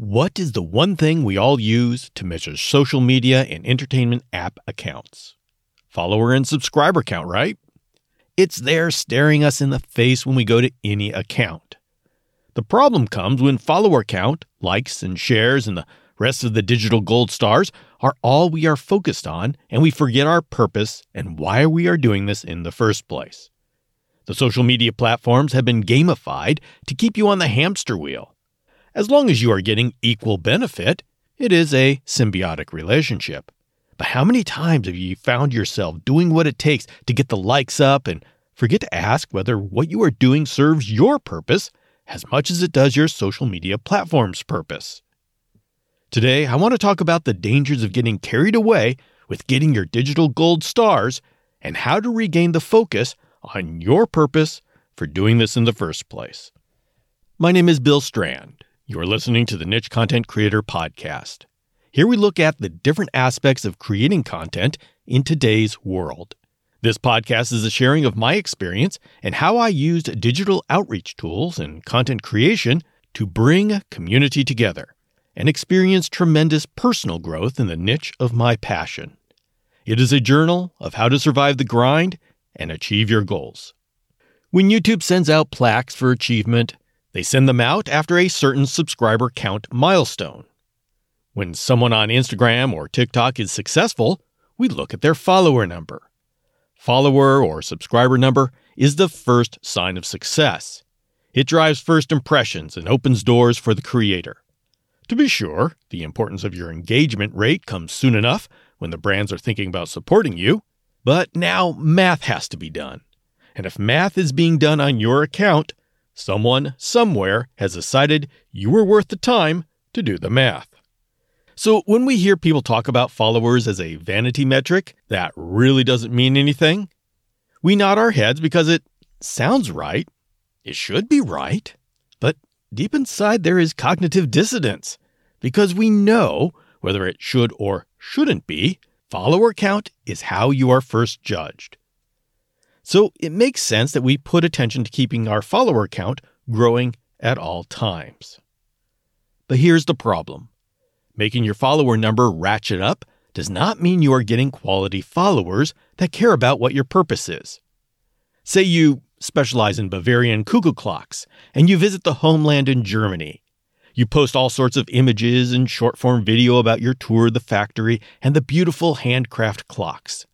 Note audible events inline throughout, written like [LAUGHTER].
What is the one thing we all use to measure social media and entertainment app accounts? Follower and subscriber count, right? It's there staring us in the face when we go to any account. The problem comes when follower count, likes and shares, and the rest of the digital gold stars are all we are focused on, and we forget our purpose and why we are doing this in the first place. The social media platforms have been gamified to keep you on the hamster wheel. As long as you are getting equal benefit, it is a symbiotic relationship. But how many times have you found yourself doing what it takes to get the likes up and forget to ask whether what you are doing serves your purpose as much as it does your social media platform's purpose? Today, I want to talk about the dangers of getting carried away with getting your digital gold stars and how to regain the focus on your purpose for doing this in the first place. My name is Bill Strand. You're listening to the Niche Content Creator Podcast. Here we look at the different aspects of creating content in today's world. This podcast is a sharing of my experience and how I used digital outreach tools and content creation to bring community together and experience tremendous personal growth in the niche of my passion. It is a journal of how to survive the grind and achieve your goals. When YouTube sends out plaques for achievement, they send them out after a certain subscriber count milestone. When someone on Instagram or TikTok is successful, we look at their follower number. Follower or subscriber number is the first sign of success. It drives first impressions and opens doors for the creator. To be sure, the importance of your engagement rate comes soon enough when the brands are thinking about supporting you, but now math has to be done. And if math is being done on your account, Someone, somewhere, has decided you were worth the time to do the math. So, when we hear people talk about followers as a vanity metric that really doesn't mean anything, we nod our heads because it sounds right. It should be right. But deep inside, there is cognitive dissonance because we know, whether it should or shouldn't be, follower count is how you are first judged. So it makes sense that we put attention to keeping our follower count growing at all times. But here's the problem making your follower number ratchet up does not mean you are getting quality followers that care about what your purpose is. Say you specialize in Bavarian cuckoo clocks and you visit the homeland in Germany. You post all sorts of images and short form video about your tour of the factory and the beautiful handcraft clocks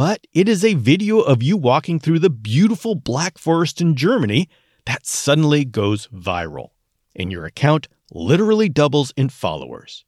but it is a video of you walking through the beautiful Black Forest in Germany that suddenly goes viral, and your account literally doubles in followers.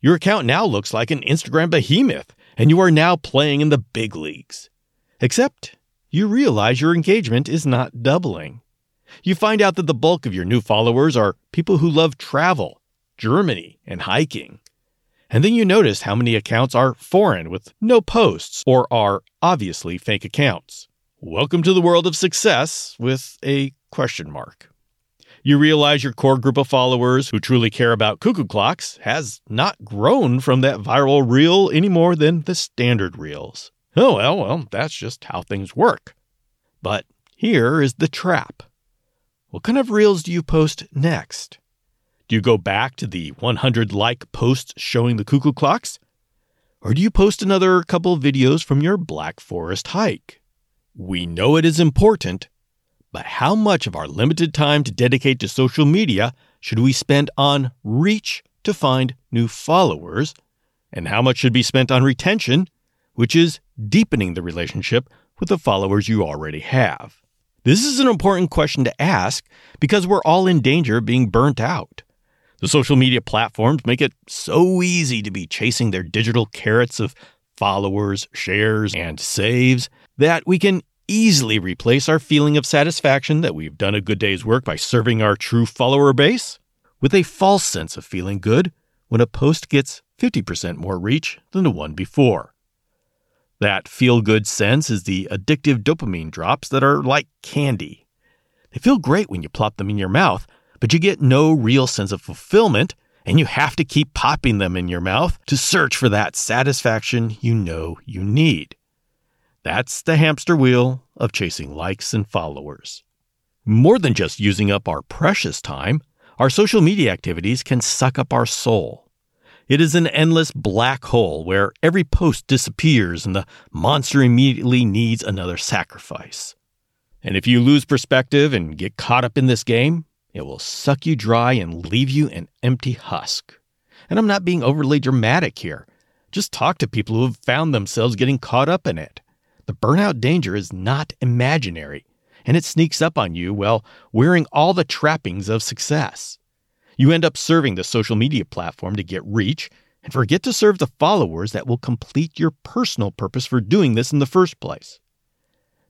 Your account now looks like an Instagram behemoth, and you are now playing in the big leagues. Except you realize your engagement is not doubling. You find out that the bulk of your new followers are people who love travel, Germany, and hiking. And then you notice how many accounts are foreign with no posts or are obviously fake accounts. Welcome to the world of success with a question mark. You realize your core group of followers who truly care about cuckoo clocks has not grown from that viral reel any more than the standard reels. Oh, well, well, that's just how things work. But here is the trap. What kind of reels do you post next? Do you go back to the 100 like posts showing the cuckoo clocks? Or do you post another couple videos from your Black Forest hike? We know it is important, but how much of our limited time to dedicate to social media should we spend on reach to find new followers? And how much should be spent on retention, which is deepening the relationship with the followers you already have? This is an important question to ask because we're all in danger of being burnt out. The social media platforms make it so easy to be chasing their digital carrots of followers, shares, and saves that we can easily replace our feeling of satisfaction that we've done a good day's work by serving our true follower base with a false sense of feeling good when a post gets 50% more reach than the one before. That feel good sense is the addictive dopamine drops that are like candy. They feel great when you plop them in your mouth, but you get no real sense of fulfillment, and you have to keep popping them in your mouth to search for that satisfaction you know you need. That's the hamster wheel of chasing likes and followers. More than just using up our precious time, Our social media activities can suck up our soul. It is an endless black hole where every post disappears and the monster immediately needs another sacrifice. And if you lose perspective and get caught up in this game, it will suck you dry and leave you an empty husk. And I'm not being overly dramatic here. Just talk to people who have found themselves getting caught up in it. The burnout danger is not imaginary, and it sneaks up on you while wearing all the trappings of success. You end up serving the social media platform to get reach and forget to serve the followers that will complete your personal purpose for doing this in the first place.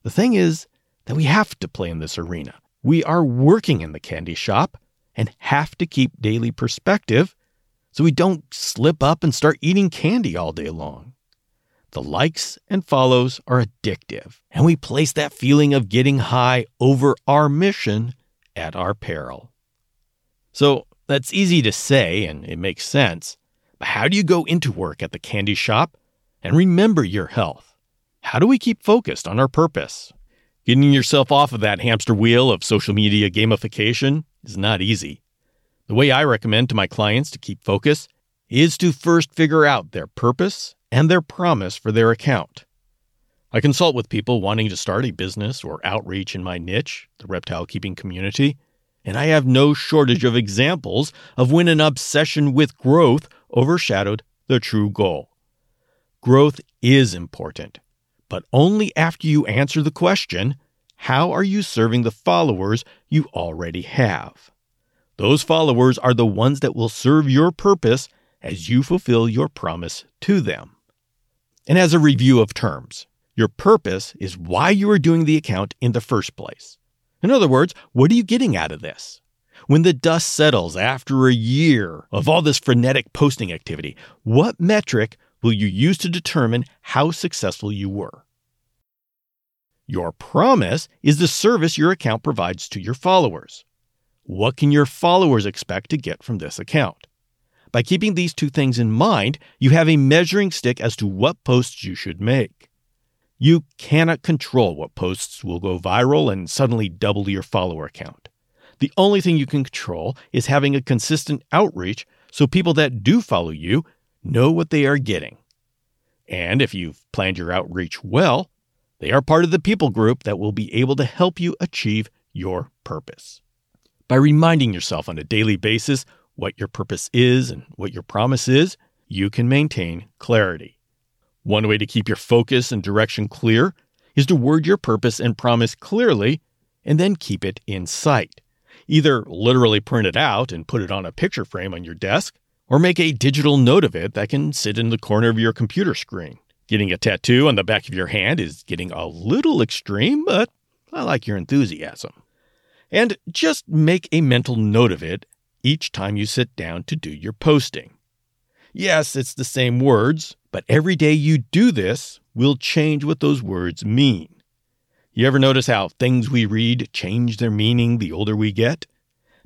The thing is that we have to play in this arena. We are working in the candy shop and have to keep daily perspective so we don't slip up and start eating candy all day long. The likes and follows are addictive, and we place that feeling of getting high over our mission at our peril. So that's easy to say and it makes sense, but how do you go into work at the candy shop and remember your health? How do we keep focused on our purpose? Getting yourself off of that hamster wheel of social media gamification is not easy. The way I recommend to my clients to keep focus is to first figure out their purpose and their promise for their account. I consult with people wanting to start a business or outreach in my niche, the reptile keeping community, and I have no shortage of examples of when an obsession with growth overshadowed the true goal. Growth is important, but only after you answer the question how are you serving the followers you already have? Those followers are the ones that will serve your purpose as you fulfill your promise to them. And as a review of terms, your purpose is why you are doing the account in the first place. In other words, what are you getting out of this? When the dust settles after a year of all this frenetic posting activity, what metric will you use to determine how successful you were? Your promise is the service your account provides to your followers. What can your followers expect to get from this account? By keeping these two things in mind, you have a measuring stick as to what posts you should make. You cannot control what posts will go viral and suddenly double your follower count. The only thing you can control is having a consistent outreach so people that do follow you know what they are getting. And if you've planned your outreach well, they are part of the people group that will be able to help you achieve your purpose. By reminding yourself on a daily basis what your purpose is and what your promise is, you can maintain clarity. One way to keep your focus and direction clear is to word your purpose and promise clearly and then keep it in sight. Either literally print it out and put it on a picture frame on your desk, or make a digital note of it that can sit in the corner of your computer screen. Getting a tattoo on the back of your hand is getting a little extreme, but I like your enthusiasm. And just make a mental note of it each time you sit down to do your posting. Yes, it's the same words, but every day you do this will change what those words mean. You ever notice how things we read change their meaning the older we get?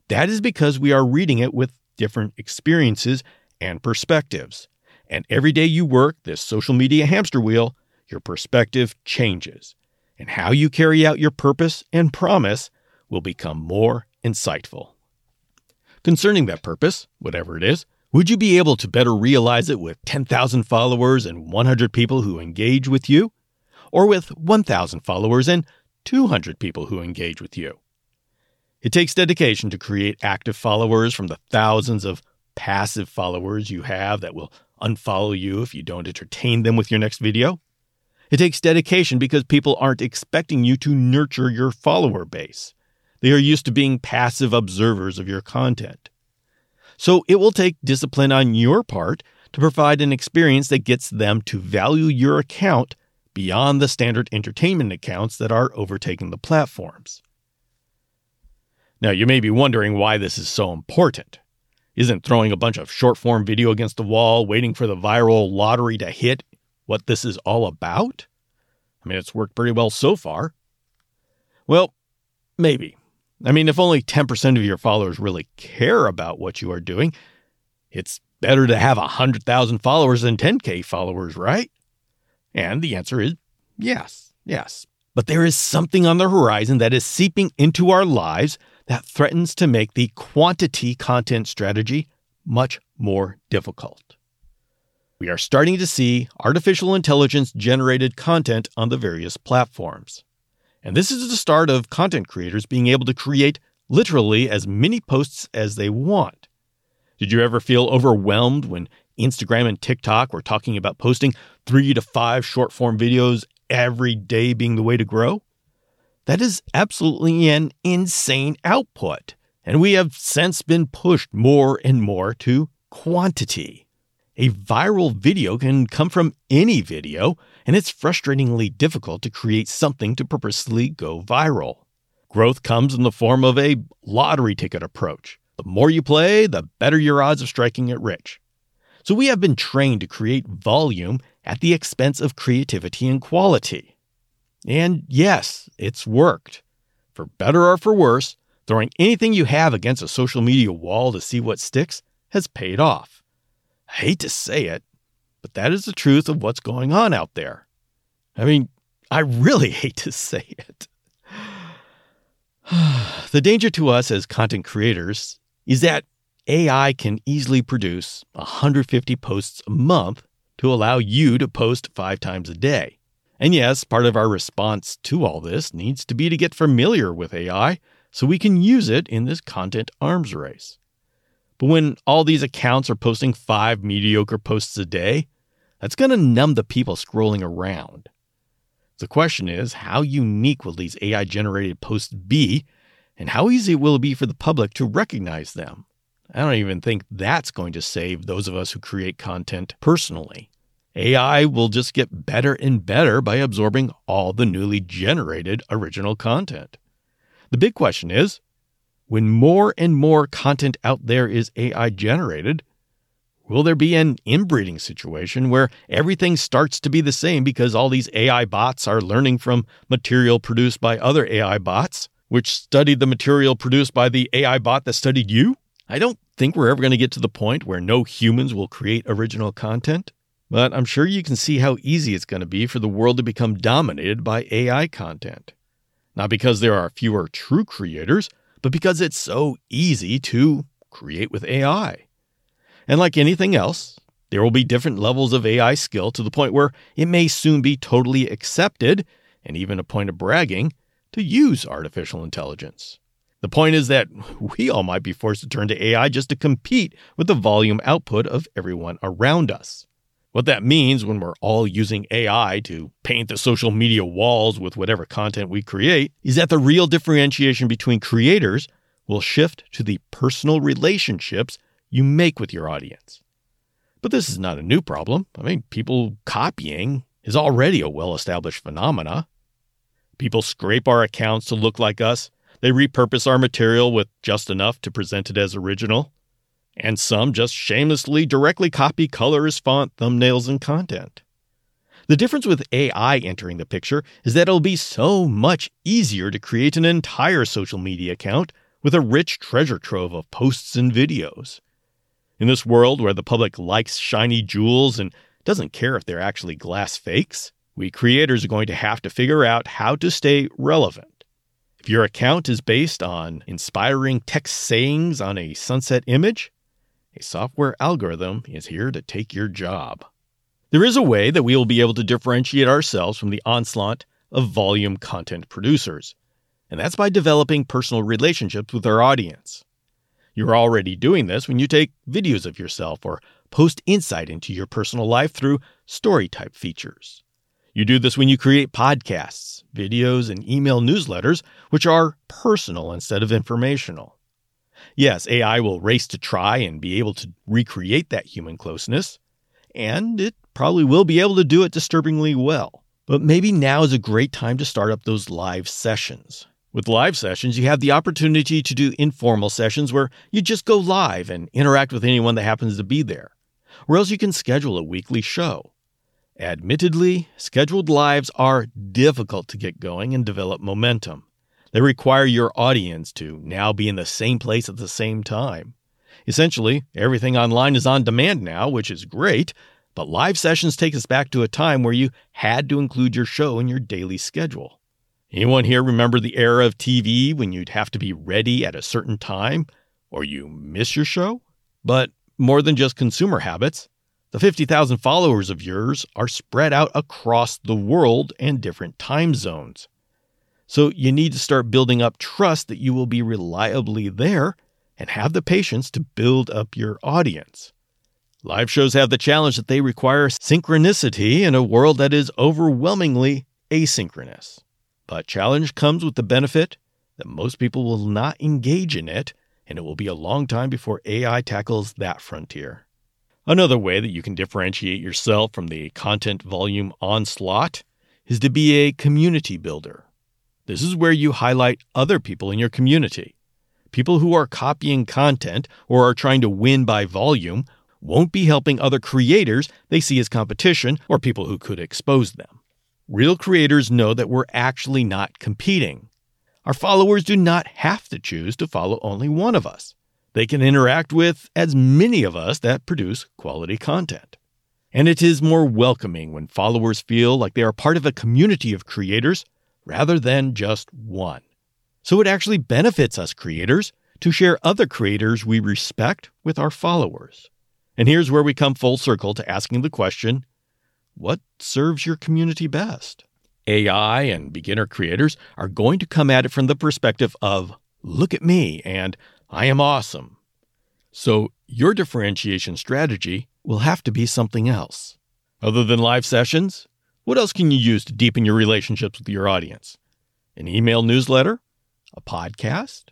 That is because we are reading it with different experiences and perspectives. And every day you work this social media hamster wheel, your perspective changes. And how you carry out your purpose and promise will become more insightful. Concerning that purpose, whatever it is, would you be able to better realize it with 10,000 followers and 100 people who engage with you? Or with 1,000 followers and 200 people who engage with you? It takes dedication to create active followers from the thousands of passive followers you have that will unfollow you if you don't entertain them with your next video. It takes dedication because people aren't expecting you to nurture your follower base. They are used to being passive observers of your content. So it will take discipline on your part to provide an experience that gets them to value your account beyond the standard entertainment accounts that are overtaking the platforms. Now, you may be wondering why this is so important. Isn't throwing a bunch of short form video against the wall, waiting for the viral lottery to hit, what this is all about? I mean, it's worked pretty well so far. Well, maybe. I mean, if only 10% of your followers really care about what you are doing, it's better to have 100,000 followers than 10K followers, right? And the answer is yes, yes. But there is something on the horizon that is seeping into our lives that threatens to make the quantity content strategy much more difficult. We are starting to see artificial intelligence generated content on the various platforms. And this is the start of content creators being able to create literally as many posts as they want. Did you ever feel overwhelmed when Instagram and TikTok were talking about posting three to five short form videos every day being the way to grow? That is absolutely an insane output. And we have since been pushed more and more to quantity. A viral video can come from any video, and it's frustratingly difficult to create something to purposely go viral. Growth comes in the form of a lottery ticket approach. The more you play, the better your odds of striking it rich. So we have been trained to create volume at the expense of creativity and quality. And yes, it's worked. For better or for worse, throwing anything you have against a social media wall to see what sticks has paid off. I hate to say it, but that is the truth of what's going on out there. I mean, I really [LAUGHS] hate to say it. [SIGHS] the danger to us as content creators is that AI can easily produce 150 posts a month to allow you to post five times a day. And yes, part of our response to all this needs to be to get familiar with AI so we can use it in this content arms race. But when all these accounts are posting five mediocre posts a day, that's going to numb the people scrolling around. The question is how unique will these AI generated posts be, and how easy will it be for the public to recognize them? I don't even think that's going to save those of us who create content personally. AI will just get better and better by absorbing all the newly generated original content. The big question is when more and more content out there is AI generated, Will there be an inbreeding situation where everything starts to be the same because all these AI bots are learning from material produced by other AI bots, which studied the material produced by the AI bot that studied you? I don't think we're ever going to get to the point where no humans will create original content, but I'm sure you can see how easy it's going to be for the world to become dominated by AI content. Not because there are fewer true creators, but because it's so easy to create with AI. And like anything else, there will be different levels of AI skill to the point where it may soon be totally accepted, and even a point of bragging, to use artificial intelligence. The point is that we all might be forced to turn to AI just to compete with the volume output of everyone around us. What that means when we're all using AI to paint the social media walls with whatever content we create is that the real differentiation between creators will shift to the personal relationships you make with your audience. But this is not a new problem. I mean, people copying is already a well established phenomena. People scrape our accounts to look like us. They repurpose our material with just enough to present it as original. And some just shamelessly directly copy colors, font, thumbnails, and content. The difference with AI entering the picture is that it'll be so much easier to create an entire social media account with a rich treasure trove of posts and videos. In this world where the public likes shiny jewels and doesn't care if they're actually glass fakes, we creators are going to have to figure out how to stay relevant. If your account is based on inspiring text sayings on a sunset image, a software algorithm is here to take your job. There is a way that we will be able to differentiate ourselves from the onslaught of volume content producers, and that's by developing personal relationships with our audience. You're already doing this when you take videos of yourself or post insight into your personal life through story type features. You do this when you create podcasts, videos, and email newsletters, which are personal instead of informational. Yes, AI will race to try and be able to recreate that human closeness, and it probably will be able to do it disturbingly well. But maybe now is a great time to start up those live sessions. With live sessions, you have the opportunity to do informal sessions where you just go live and interact with anyone that happens to be there. Or else you can schedule a weekly show. Admittedly, scheduled lives are difficult to get going and develop momentum. They require your audience to now be in the same place at the same time. Essentially, everything online is on demand now, which is great, but live sessions take us back to a time where you had to include your show in your daily schedule. Anyone here remember the era of TV when you'd have to be ready at a certain time or you miss your show? But more than just consumer habits, the 50,000 followers of yours are spread out across the world and different time zones. So you need to start building up trust that you will be reliably there and have the patience to build up your audience. Live shows have the challenge that they require synchronicity in a world that is overwhelmingly asynchronous. But challenge comes with the benefit that most people will not engage in it, and it will be a long time before AI tackles that frontier. Another way that you can differentiate yourself from the content volume onslaught is to be a community builder. This is where you highlight other people in your community. People who are copying content or are trying to win by volume won't be helping other creators they see as competition or people who could expose them. Real creators know that we're actually not competing. Our followers do not have to choose to follow only one of us. They can interact with as many of us that produce quality content. And it is more welcoming when followers feel like they are part of a community of creators rather than just one. So it actually benefits us creators to share other creators we respect with our followers. And here's where we come full circle to asking the question what serves your community best? AI and beginner creators are going to come at it from the perspective of, look at me and I am awesome. So your differentiation strategy will have to be something else. Other than live sessions, what else can you use to deepen your relationships with your audience? An email newsletter? A podcast?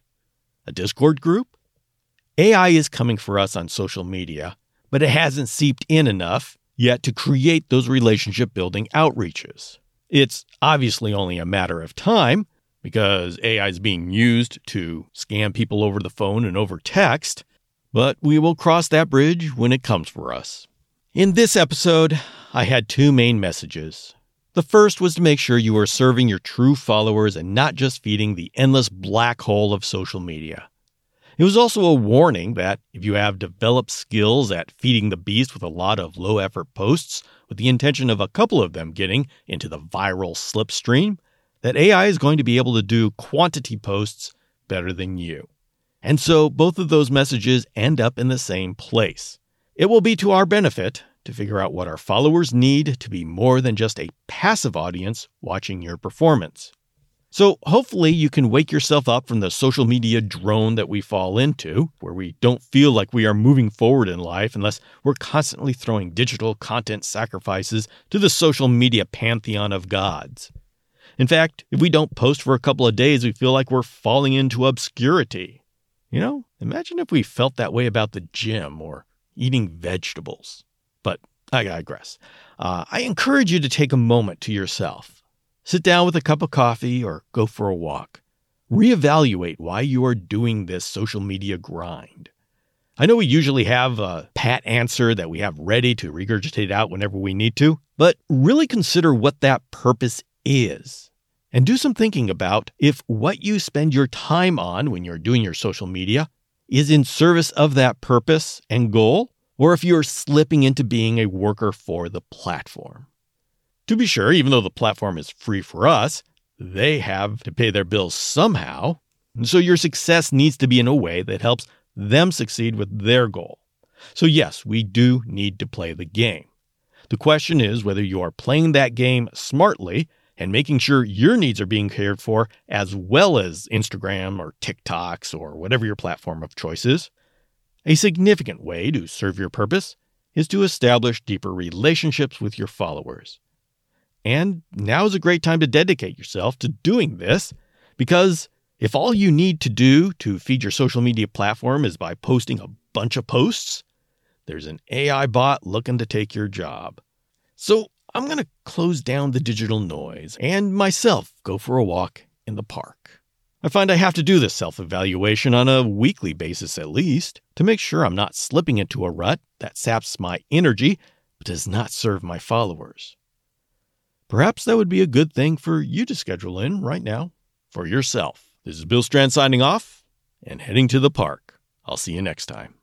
A Discord group? AI is coming for us on social media, but it hasn't seeped in enough yet to create those relationship building outreaches. It's obviously only a matter of time because AI is being used to scam people over the phone and over text, but we will cross that bridge when it comes for us. In this episode, I had two main messages. The first was to make sure you are serving your true followers and not just feeding the endless black hole of social media. It was also a warning that if you have developed skills at feeding the beast with a lot of low effort posts, with the intention of a couple of them getting into the viral slipstream, that AI is going to be able to do quantity posts better than you. And so both of those messages end up in the same place. It will be to our benefit to figure out what our followers need to be more than just a passive audience watching your performance. So, hopefully, you can wake yourself up from the social media drone that we fall into, where we don't feel like we are moving forward in life unless we're constantly throwing digital content sacrifices to the social media pantheon of gods. In fact, if we don't post for a couple of days, we feel like we're falling into obscurity. You know, imagine if we felt that way about the gym or eating vegetables. But I digress. Uh, I encourage you to take a moment to yourself Sit down with a cup of coffee or go for a walk. Reevaluate why you are doing this social media grind. I know we usually have a pat answer that we have ready to regurgitate out whenever we need to, but really consider what that purpose is. And do some thinking about if what you spend your time on when you're doing your social media is in service of that purpose and goal, or if you're slipping into being a worker for the platform. To be sure, even though the platform is free for us, they have to pay their bills somehow. And so your success needs to be in a way that helps them succeed with their goal. So, yes, we do need to play the game. The question is whether you are playing that game smartly and making sure your needs are being cared for, as well as Instagram or TikToks or whatever your platform of choice is. A significant way to serve your purpose is to establish deeper relationships with your followers. And now is a great time to dedicate yourself to doing this because if all you need to do to feed your social media platform is by posting a bunch of posts, there's an AI bot looking to take your job. So I'm going to close down the digital noise and myself go for a walk in the park. I find I have to do this self evaluation on a weekly basis at least to make sure I'm not slipping into a rut that saps my energy but does not serve my followers. Perhaps that would be a good thing for you to schedule in right now for yourself. This is Bill Strand signing off and heading to the park. I'll see you next time.